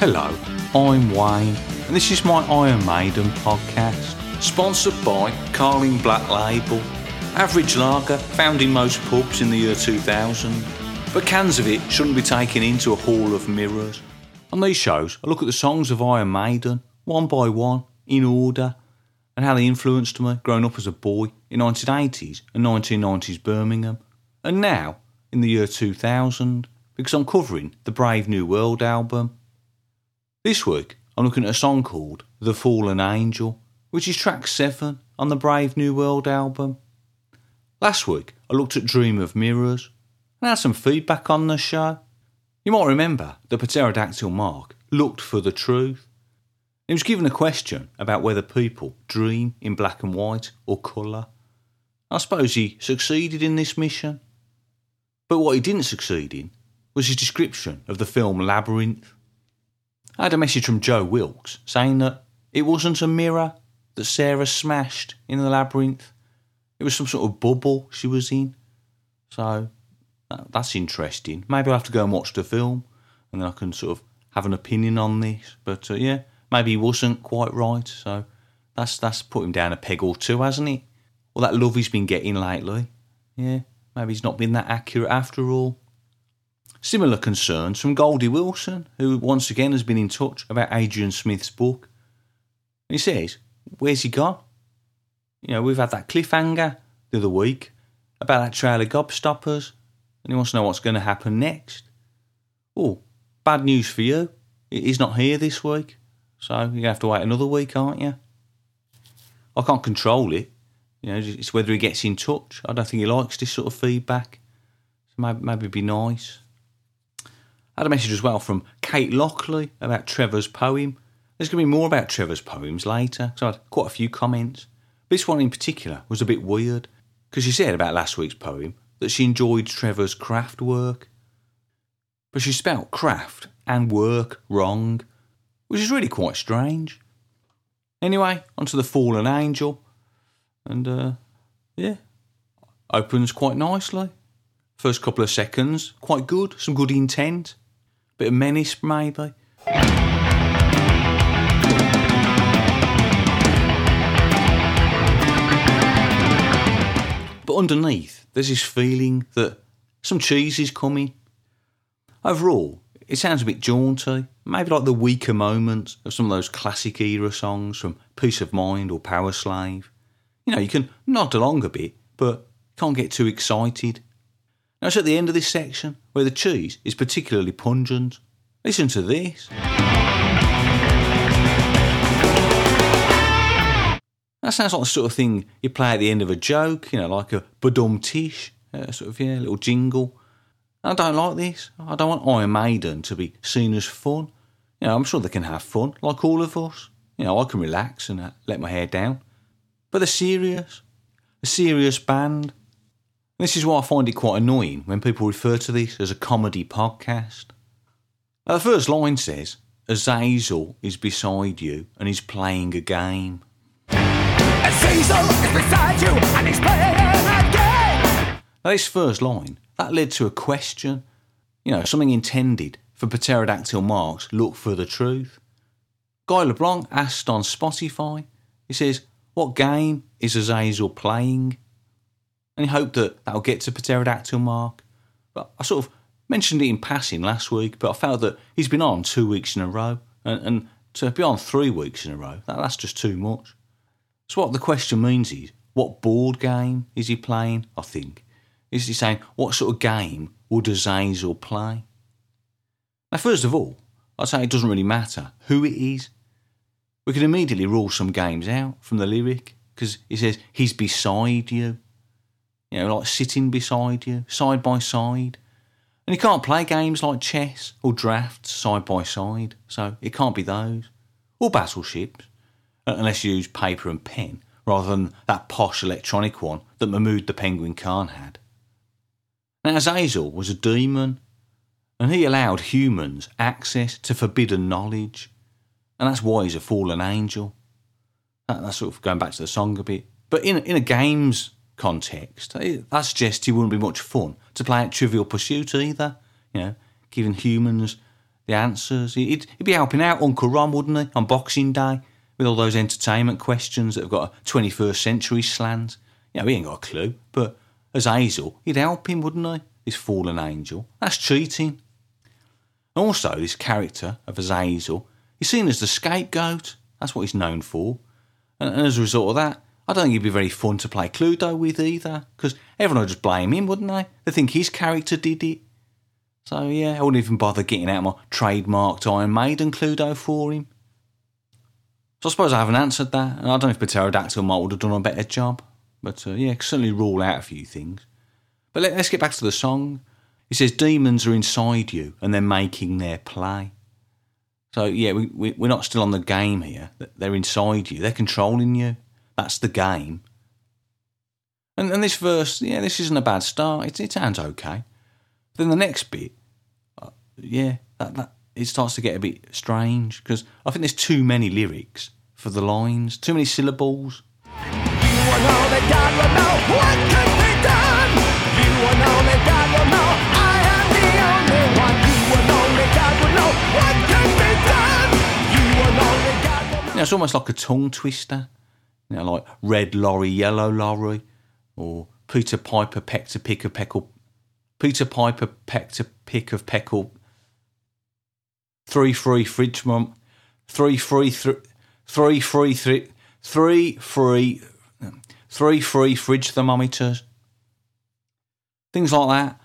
Hello, I'm Wayne, and this is my Iron Maiden podcast, sponsored by Carling Black Label. Average lager found in most pubs in the year 2000, but cans of it shouldn't be taken into a hall of mirrors. On these shows, I look at the songs of Iron Maiden, one by one, in order, and how they influenced me growing up as a boy in 1980s and 1990s Birmingham, and now in the year 2000, because I'm covering the Brave New World album. This week, I'm looking at a song called The Fallen Angel, which is track 7 on the Brave New World album. Last week, I looked at Dream of Mirrors and had some feedback on the show. You might remember that Pterodactyl Mark looked for the truth. He was given a question about whether people dream in black and white or colour. I suppose he succeeded in this mission. But what he didn't succeed in was his description of the film Labyrinth. I had a message from Joe Wilkes saying that it wasn't a mirror that Sarah smashed in the labyrinth. It was some sort of bubble she was in. So that's interesting. Maybe I'll have to go and watch the film and then I can sort of have an opinion on this. But uh, yeah, maybe he wasn't quite right. So that's that's put him down a peg or two, hasn't it? All that love he's been getting lately. Yeah, maybe he's not been that accurate after all. Similar concerns from Goldie Wilson, who once again has been in touch about Adrian Smith's book. He says, Where's he gone? You know, we've had that cliffhanger the other week about that trail of gobstoppers, and he wants to know what's going to happen next. Oh, bad news for you. He's not here this week, so you're going to have to wait another week, aren't you? I can't control it. You know, it's whether he gets in touch. I don't think he likes this sort of feedback. So maybe, maybe be nice. I had a message as well from Kate Lockley about Trevor's poem. There's going to be more about Trevor's poems later, so I had quite a few comments. This one in particular was a bit weird, because she said about last week's poem that she enjoyed Trevor's craft work. But she spelt craft and work wrong, which is really quite strange. Anyway, onto the fallen angel, and uh, yeah, opens quite nicely. First couple of seconds, quite good, some good intent. Bit of menace, maybe. But underneath, there's this feeling that some cheese is coming. Overall, it sounds a bit jaunty, maybe like the weaker moments of some of those classic era songs from Piece of Mind or Powerslave. You know, you can nod along a bit, but can't get too excited. Now it's at the end of this section where the cheese is particularly pungent. Listen to this. That sounds like the sort of thing you play at the end of a joke, you know, like a badum tish, uh, sort of, yeah, a little jingle. I don't like this. I don't want Iron Maiden to be seen as fun. You know, I'm sure they can have fun, like all of us. You know, I can relax and uh, let my hair down. But they're serious. A serious band. This is why I find it quite annoying when people refer to this as a comedy podcast. Now, the first line says, Azazel is beside you and he's playing a game. Azazel is beside you and he's playing a game. Now, this first line, that led to a question. You know, something intended for Pterodactyl Mark's Look for the Truth. Guy LeBlanc asked on Spotify, he says, What game is Azazel playing? And he hoped that that'll get to Pterodactyl Mark. But I sort of mentioned it in passing last week, but I felt that he's been on two weeks in a row, and, and to be on three weeks in a row, that, that's just too much. So what the question means is, what board game is he playing? I think is he saying what sort of game would Azazel play? Now, first of all, I'd say it doesn't really matter who it is. We can immediately rule some games out from the lyric because he says he's beside you you know, like sitting beside you, side by side. And you can't play games like chess or drafts side by side, so it can't be those. Or battleships, unless you use paper and pen rather than that posh electronic one that Mahmood the Penguin Khan had. Now, Azazel was a demon, and he allowed humans access to forbidden knowledge, and that's why he's a fallen angel. that's sort of going back to the song a bit. But in, in a games context, eh, that suggests it wouldn't be much fun to play at Trivial Pursuit either. You know, giving humans the answers. He'd, he'd be helping out Uncle Ron, wouldn't he, on Boxing Day with all those entertainment questions that have got a 21st century slant. You know, he ain't got a clue, but Azazel, he'd help him, wouldn't he? This fallen angel. That's cheating. Also, this character of Azazel he's seen as the scapegoat. That's what he's known for. And, and as a result of that, I don't think he'd be very fun to play Cluedo with either, because everyone would just blame him, wouldn't they? They think his character did it. So yeah, I wouldn't even bother getting out my trademarked Iron Maiden Cluedo for him. So I suppose I haven't answered that, and I don't know if Pterodactyl Mark would have done a better job. But uh, yeah, certainly rule out a few things. But let, us get back to the song. It says demons are inside you and they're making their play. So yeah, we, we, we're not still on the game here. They're inside you. They're controlling you. That's the game. And, and this verse, yeah, this isn't a bad start. It, it sounds okay. Then the next bit, uh, yeah, that, that it starts to get a bit strange because I think there's too many lyrics for the lines, too many syllables. know, it's almost like a tongue twister. You know, like red lorry, yellow lorry, or Peter Piper pecked a pick of peckle. Peter Piper pecked a pick of peckle. Three free fridge mum. Three free three three free three three free three free fridge thermometers. Things like that.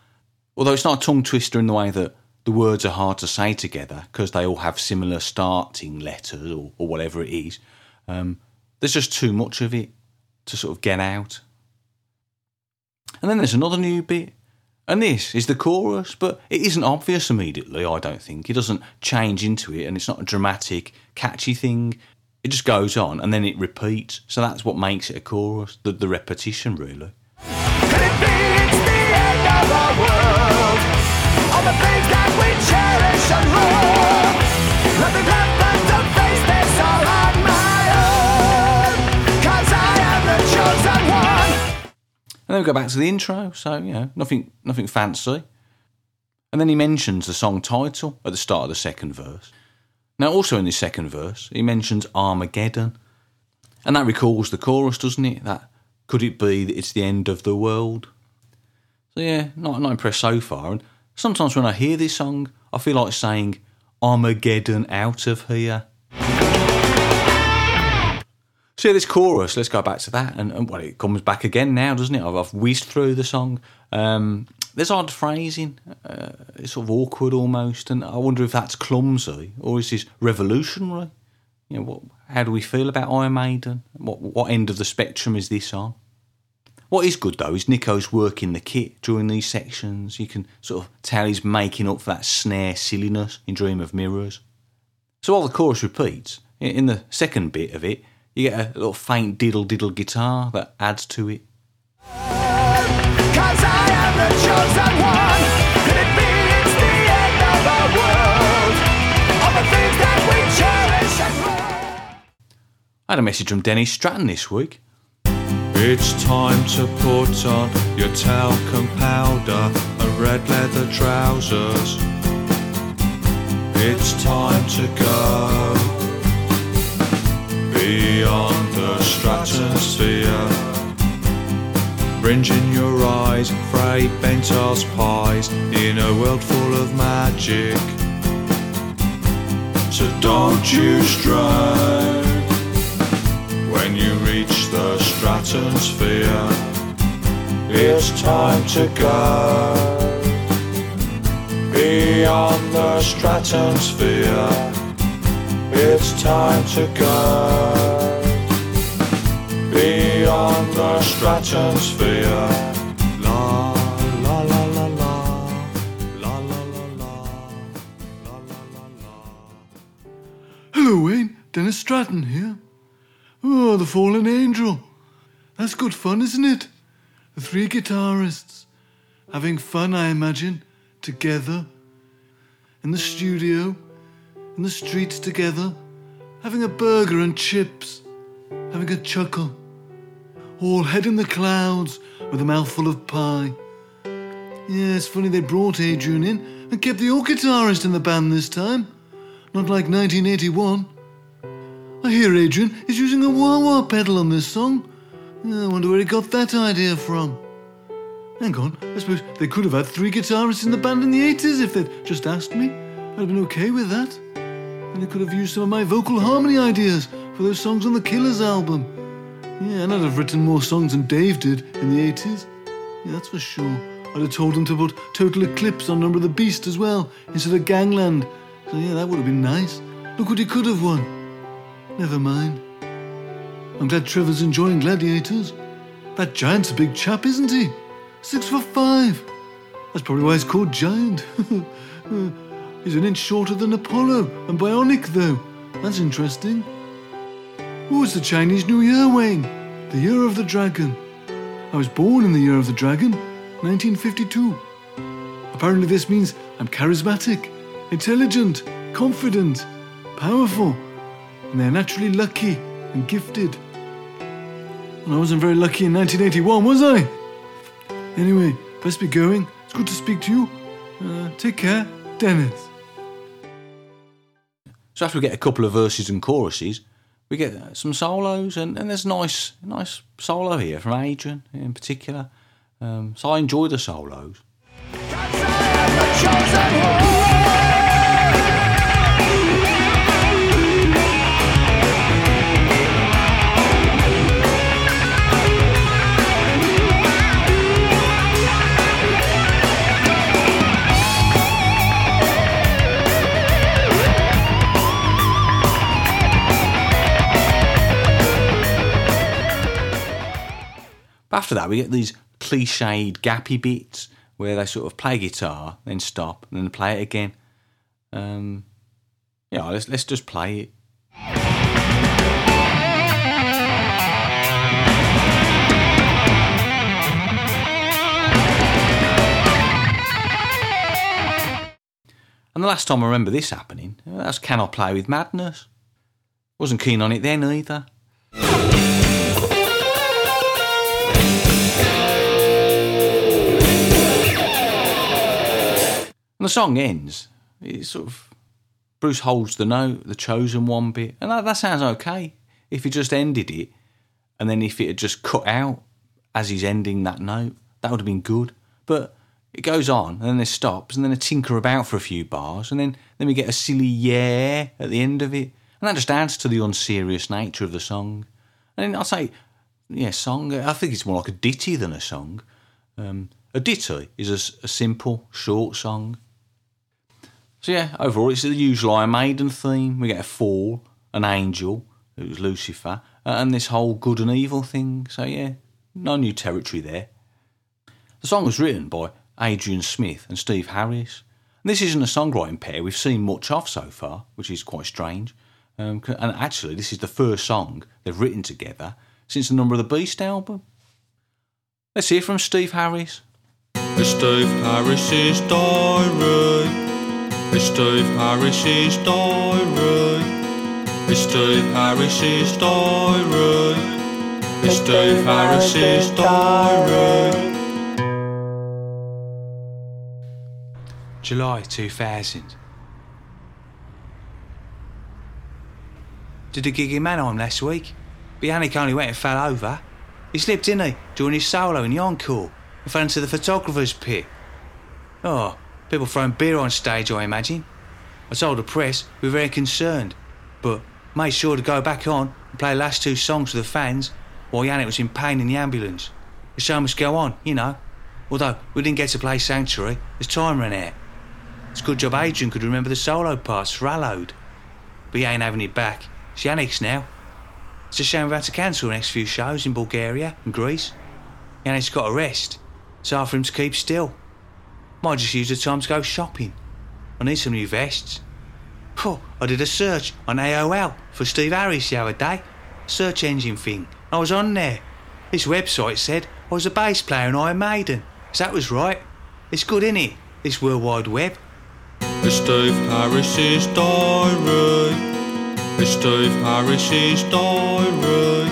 Although it's not a tongue twister in the way that the words are hard to say together because they all have similar starting letters or, or whatever it is. Um, there's just too much of it to sort of get out. And then there's another new bit, and this is the chorus, but it isn't obvious immediately, I don't think. It doesn't change into it, and it's not a dramatic, catchy thing. It just goes on and then it repeats. So that's what makes it a chorus, the, the repetition, really. Then we go back to the intro, so you know, nothing nothing fancy. And then he mentions the song title at the start of the second verse. Now, also in this second verse, he mentions Armageddon. And that recalls the chorus, doesn't it? That could it be that it's the end of the world? So yeah, not not impressed so far. And sometimes when I hear this song, I feel like saying Armageddon out of here. So yeah, this chorus, let's go back to that, and, and well, it comes back again now, doesn't it? I've, I've whizzed through the song. Um, there's odd phrasing, uh, it's sort of awkward almost, and I wonder if that's clumsy or is this revolutionary? You know, what, how do we feel about Iron Maiden? What what end of the spectrum is this on? What is good though is Nicko's working the kit during these sections. You can sort of tell he's making up for that snare silliness in Dream of Mirrors. So while the chorus repeats, in the second bit of it, you get a little faint diddle diddle guitar that adds to it. I had a message from Dennis Stratton this week. It's time to put on your talcum powder and red leather trousers. It's time to go beyond the stratosphere. Bringing your eyes, Fray Bentos pies in a world full of magic. So don't you stray when you reach the stratosphere. It's time to go beyond the stratosphere. It's time to go beyond the stratosphere. Hello, Wayne. Dennis Stratton here. Oh, the fallen angel. That's good fun, isn't it? The three guitarists having fun, I imagine, together in the studio, in the streets together, having a burger and chips, having a chuckle, all head in the clouds with a mouthful of pie. Yeah, it's funny they brought Adrian in and kept the old guitarist in the band this time. Not like 1981. I hear Adrian is using a wah wah pedal on this song. I wonder where he got that idea from. Hang on, I suppose they could have had three guitarists in the band in the 80s if they'd just asked me. I'd have been okay with that. And they could have used some of my vocal harmony ideas for those songs on the Killers album. Yeah, and I'd have written more songs than Dave did in the 80s. Yeah, that's for sure. I'd have told them to put Total Eclipse on Number of the Beast as well, instead of Gangland. So yeah, that would have been nice. Look what he could have won. Never mind. I'm glad Trevor's enjoying gladiators. That giant's a big chap, isn't he? Six foot five. That's probably why he's called Giant. he's an inch shorter than Apollo and bionic, though. That's interesting. Oh, it's the Chinese New Year, Wayne. The Year of the Dragon. I was born in the Year of the Dragon, 1952. Apparently, this means I'm charismatic, intelligent, confident, powerful, and they're naturally lucky and gifted. And I wasn't very lucky in 1981, was I? Anyway, best be going. It's good to speak to you. Uh, take care, Dennis. So after we get a couple of verses and choruses, we get some solos, and, and there's a nice, nice solo here from Adrian in particular. Um, so I enjoy the solos. After that, we get these cliched gappy bits where they sort of play guitar, then stop, and then play it again. Um, yeah, let's let's just play it. And the last time I remember this happening, that's Can I Play with Madness? Wasn't keen on it then either. And the song ends. It's sort of Bruce holds the note, the chosen one bit, and that, that sounds okay. If he just ended it, and then if it had just cut out as he's ending that note, that would have been good. But it goes on, and then it stops, and then a tinker about for a few bars, and then then we get a silly yeah at the end of it, and that just adds to the unserious nature of the song. And I'll say, yeah, song. I think it's more like a ditty than a song. Um, a ditty is a simple, short song. So yeah, overall it's the usual Iron Maiden theme. We get a fall, an angel, it was Lucifer, uh, and this whole good and evil thing. So yeah, no new territory there. The song was written by Adrian Smith and Steve Harris. And this isn't a songwriting pair we've seen much of so far, which is quite strange. Um, and actually, this is the first song they've written together since the Number of the Beast album. Let's hear from Steve Harris. Steve Harris's diary. Diary. It's Steve Harris's diary. It's Steve Harris's diary. July 2000. Did a gig in Mannheim last week. But Yannick only went and fell over. He slipped, didn't he, during his solo in the encore and fell into the photographer's pit. Oh, people throwing beer on stage, I imagine. I told the press we were very concerned, but made sure to go back on and play the last two songs for the fans while Yannick was in pain in the ambulance. The show must go on, you know. Although we didn't get to play Sanctuary as time ran out. It's a good job Adrian could remember the solo parts for Hallowed. But he ain't having it back. It's Yannick's now. It's a shame we've had to cancel the next few shows in Bulgaria and Greece. Yannick's got a rest. It's hard for him to keep still. Might just use the time to go shopping. I need some new vests. Phew, I did a search on AOL for Steve Harris the other day. Search engine thing. I was on there. This website said I was a bass player in Iron Maiden. So that was right. It's good, innit? This World Wide Web. It's Steve Harris's diary. It's Steve Harris's diary.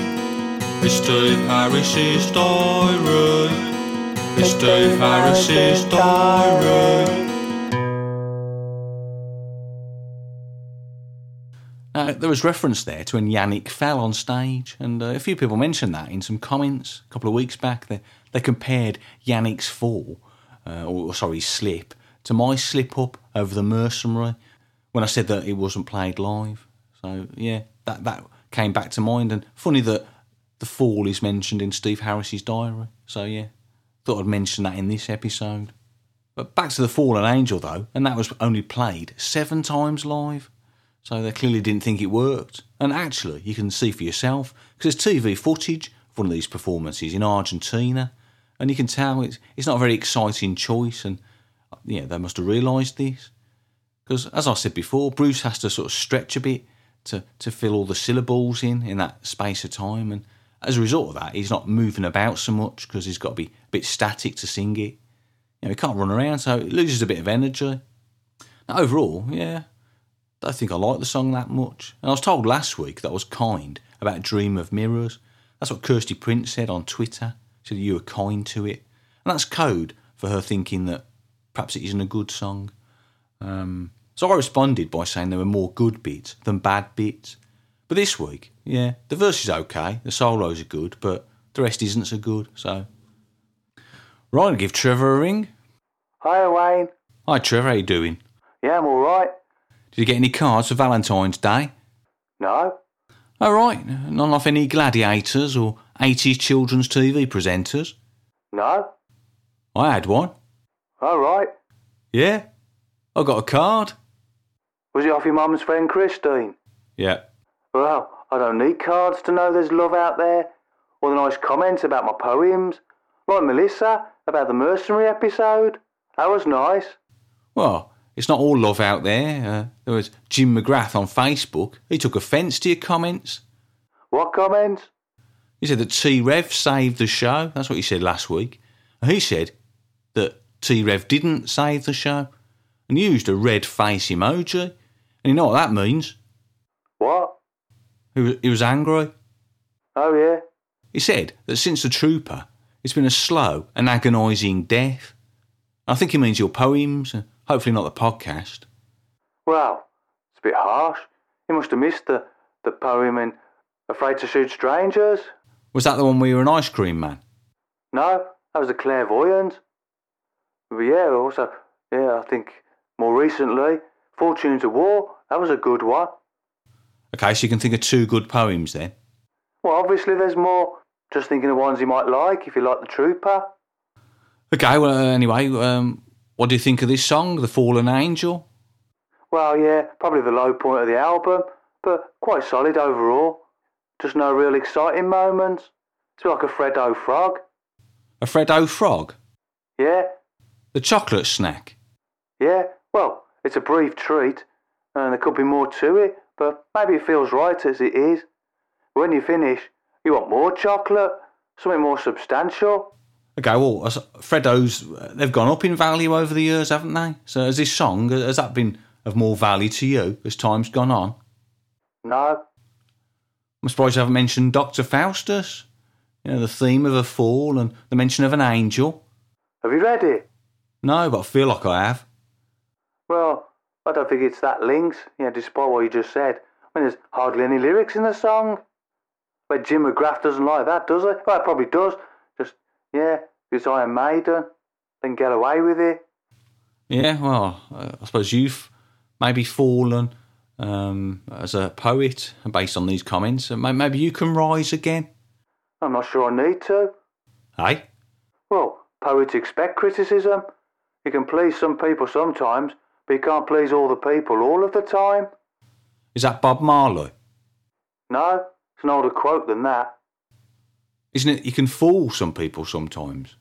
It's Steve Harris's diary. Mr. Harris's there was reference there to when Yannick fell on stage, and uh, a few people mentioned that in some comments a couple of weeks back. They, they compared Yannick's fall, uh, or sorry, slip, to my slip up over the mercenary when I said that it wasn't played live. So, yeah, that, that came back to mind. And funny that the fall is mentioned in Steve Harris's diary. So, yeah, thought I'd mention that in this episode. But back to the Fallen Angel, though, and that was only played seven times live. So they clearly didn't think it worked. And actually, you can see for yourself, because there's TV footage of one of these performances in Argentina, and you can tell it's, it's not a very exciting choice, and yeah, they must have realised this. Because, as I said before, Bruce has to sort of stretch a bit to, to fill all the syllables in in that space of time, and as a result of that, he's not moving about so much because he's got to be bit static to sing it. You know, he can't run around, so it loses a bit of energy. Now, overall, yeah, I don't think I like the song that much. And I was told last week that I was kind about Dream of Mirrors. That's what Kirsty Prince said on Twitter. She said you were kind to it. And that's code for her thinking that perhaps it isn't a good song. Um, so I responded by saying there were more good bits than bad bits. But this week, yeah, the verse is okay, the solos are good, but the rest isn't so good, so. Right, give Trevor a ring. Hi, Wayne. Hi Trevor, how you doing? Yeah, I'm all right. Did you get any cards for Valentine's Day? No? All right, none off any gladiators or 80s children's TV presenters. No? I had one. All right. Yeah, I got a card. Was it off your mum's friend Christine? Yeah. Well, I don't need cards to know there's love out there, or the nice comments about my poems, like Melissa about the mercenary episode. That was nice. Well, it's not all love out there. Uh, there was Jim McGrath on Facebook. He took offence to your comments. What comments? He said that T Rev saved the show. That's what he said last week. And he said that T Rev didn't save the show and used a red face emoji. And you know what that means? What? He was, he was angry. Oh, yeah. He said that since the trooper, it's been a slow and agonising death. I think he means your poems, and hopefully not the podcast. Well, it's a bit harsh. He must have missed the, the poem in Afraid to Shoot Strangers. Was that the one where you were an ice cream man? No, that was a clairvoyant. But yeah, also, yeah, I think more recently, Fortunes of War, that was a good one. Okay, so you can think of two good poems then. Well, obviously there's more. Just thinking of ones you might like if you like the Trooper. Okay, well, uh, anyway, um, what do you think of this song, The Fallen Angel? Well, yeah, probably the low point of the album, but quite solid overall. Just no real exciting moments. It's like a Freddo frog. A Freddo Frog? Yeah, The chocolate snack? yeah, well, it's a brief treat, and there could be more to it, but maybe it feels right as it is. When you finish, you want more chocolate, something more substantial. Okay, well, uh, they've gone up in value over the years, haven't they? So has this song, has that been of more value to you as time's gone on? No, I'm surprised you haven't mentioned Dr. Faustus. You know, the theme of a fall and the mention of an angel. have you read it? No, but I feel like I have. Well, I don't think it's that linked, you know, despite what you just said. I mean, there's hardly any lyrics in the song. But Jim McGrath doesn't like that, does he? Well, it probably does. Just, yeah, it's Iron Maiden. Then get away with it. Yeah, well, uh, I suppose you've maybe fallen um, as a poet based on these comments. Maybe you can rise again. I'm not sure I need to. Hey? Well, poets expect criticism. You can please some people sometimes, but you can't please all the people all of the time. Is that Bob Marley? No, it's an older quote than that. Isn't it? You can fool some people sometimes.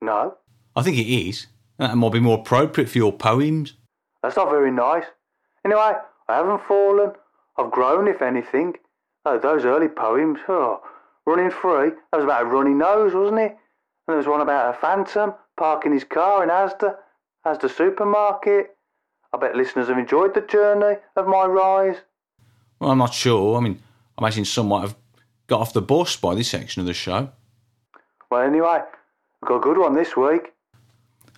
No, I think it is. That might be more appropriate for your poems. that's not very nice. Anyway, I haven't fallen. I've grown, if anything. Oh, those early poems, oh, Running Free, that was about a runny nose, wasn't it? And there was one about a phantom parking his car in Asda, Asda supermarket. I bet listeners have enjoyed the journey of my rise. Well, I'm not sure. I mean, imagine some might have got off the bus by this section of the show. Well, anyway, I've got a good one this week.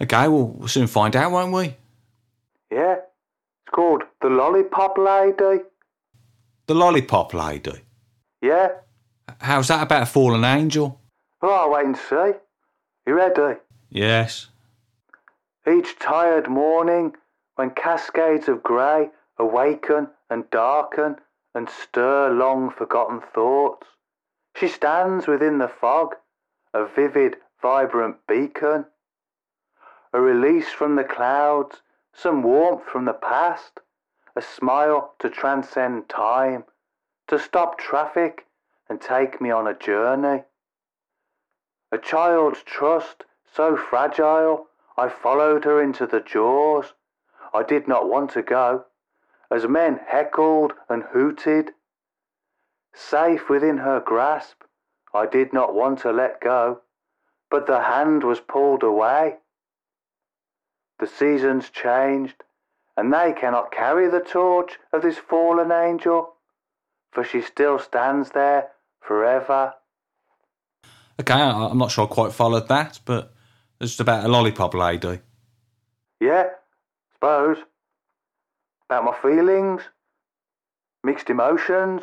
Okay, well, we'll soon find out, won't we? Yeah, it's called The Lollipop Lady. The lollipop lady. Yeah? How's that about a fallen angel? Oh, I'll wait and see. You ready? Yes. Each tired morning, when cascades of grey awaken and darken and stir long forgotten thoughts, she stands within the fog, a vivid, vibrant beacon. A release from the clouds, some warmth from the past, a smile to transcend time, to stop traffic and take me on a journey. A child's trust so fragile, I followed her into the jaws. I did not want to go, as men heckled and hooted. Safe within her grasp, I did not want to let go, but the hand was pulled away. The seasons changed, and they cannot carry the torch of this fallen angel, for she still stands there forever. Okay, I- I'm not sure I quite followed that, but it's about a lollipop lady. Yeah, suppose. About my feelings, mixed emotions.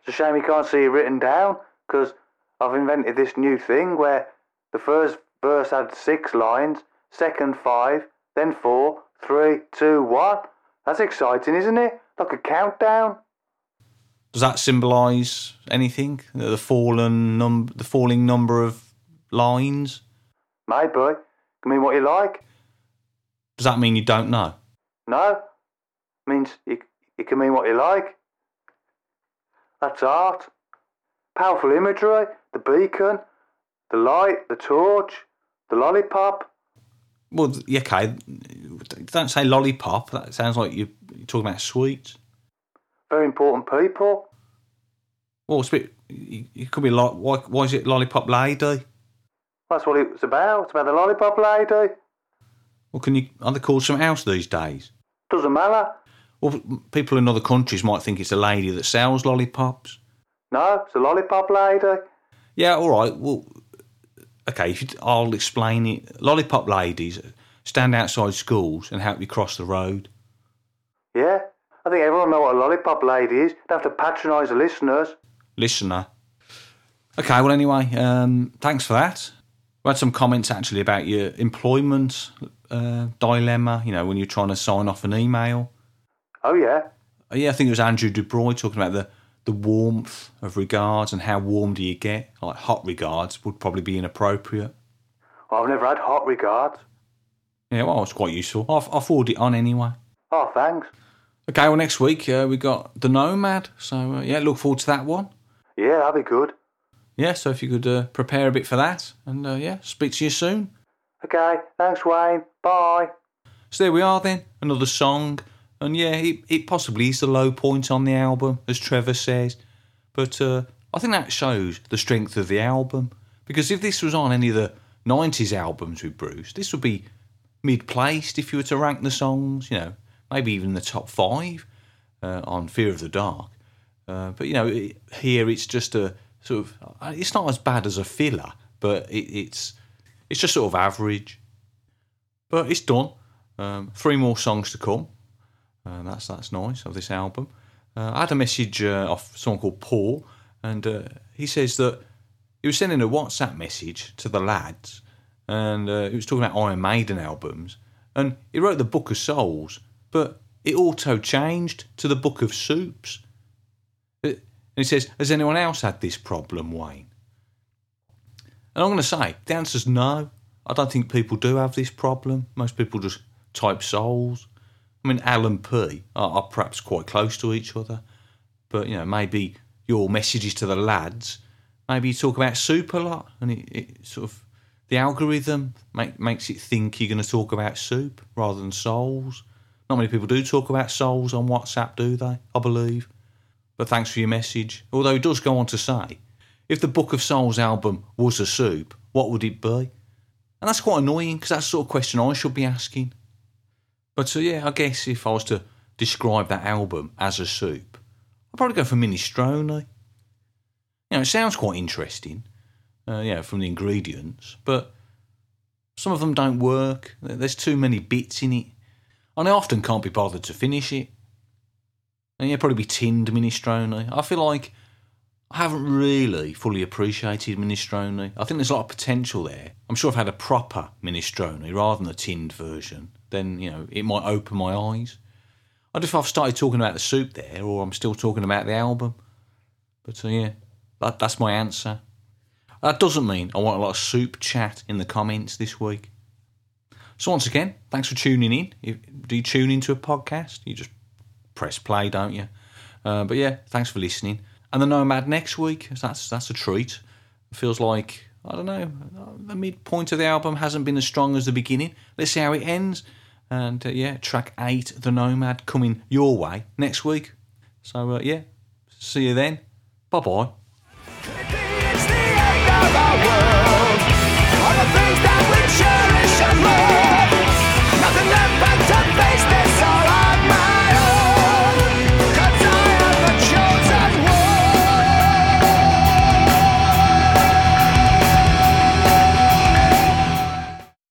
It's a shame you can't see it written down, because I've invented this new thing where the first verse had six lines, second five, then four, three, two, one. That's exciting, isn't it? Like a countdown. Does that symbolise anything? The fallen num- the falling number of lines? Maybe. Can mean what you like. Does that mean you don't know? No. Means you, it can mean what you like. That's art. Powerful imagery, the beacon, the light, the torch, the lollipop. Well, yeah, okay. Don't say lollipop. That sounds like you- you're talking about sweets. Very important people. Well, it's a bit. You you could be like, why, why is it lollipop lady? That's what it was about. It's about the lollipop lady. Well, can you are they called something else these days? Doesn't matter. Well, people in other countries might think it's a lady that sells lollipops. No, it's a lollipop lady. Yeah, all right. Well, okay. If you, I'll explain it. Lollipop ladies stand outside schools and help you cross the road. Yeah. I think everyone know what a lollipop lady is. Don't have to patronise the listeners. Listener. Okay. Well, anyway, um, thanks for that. We had some comments actually about your employment uh, dilemma. You know, when you're trying to sign off an email. Oh yeah. Uh, Yeah, I think it was Andrew Dubroy talking about the, the warmth of regards and how warm do you get. Like hot regards would probably be inappropriate. Well, I've never had hot regards. Yeah, well, it's quite useful. I'll, I'll forward it on anyway. Oh, thanks. Okay, well, next week uh, we got The Nomad. So, uh, yeah, look forward to that one. Yeah, that'd be good. Yeah, so if you could uh, prepare a bit for that. And, uh, yeah, speak to you soon. Okay, thanks, Wayne. Bye. So there we are then, another song. And yeah, it, it possibly is the low point on the album, as Trevor says. But uh, I think that shows the strength of the album. Because if this was on any of the 90s albums with Bruce, this would be mid placed if you were to rank the songs, you know, maybe even the top five uh, on Fear of the Dark. Uh, but, you know, it, here it's just a sort of, uh, it's not as bad as a filler, but it, it's, it's just sort of average. But it's done. Um, three more songs to come. Uh, that's that's nice of this album. Uh, I had a message uh, off someone called Paul, and uh, he says that he was sending a WhatsApp message to the lads, and uh, he was talking about Iron Maiden albums, and he wrote the Book of Souls, but it auto changed to the Book of Soups. Uh, And he says, "Has anyone else had this problem, Wayne?" And I'm going to say the answer's no. I don't think people do have this problem. Most people just type souls. I mean, L and P are, are perhaps quite close to each other, but you know, maybe your messages to the lads, maybe you talk about soup a lot, and it, it sort of the algorithm make, makes it think you're going to talk about soup rather than souls. Not many people do talk about souls on WhatsApp, do they? I believe. But thanks for your message. Although it does go on to say, if the Book of Souls album was a soup, what would it be? And that's quite annoying because that's the sort of question I should be asking. But so yeah, I guess if I was to describe that album as a soup, I'd probably go for minestrone. You know, it sounds quite interesting, uh, yeah, from the ingredients, but some of them don't work. There's too many bits in it, and I often can't be bothered to finish it. and yeah, probably be tinned minestrone. I feel like I haven't really fully appreciated minestrone. I think there's a lot of potential there. I'm sure I've had a proper minestrone rather than the tinned version, then you know it might open my eyes. I don't know if I've started talking about the soup there, or I'm still talking about the album. But uh, yeah, that, that's my answer. That doesn't mean I want a lot of soup chat in the comments this week. So once again, thanks for tuning in. If, do you tune into a podcast? You just press play, don't you? Uh, but yeah, thanks for listening. And the Nomad next week, that's that's a treat. It feels like I don't know, the midpoint of the album hasn't been as strong as the beginning. Let's see how it ends. And uh, yeah, track eight, The Nomad, coming your way next week. So uh, yeah, see you then. Bye bye.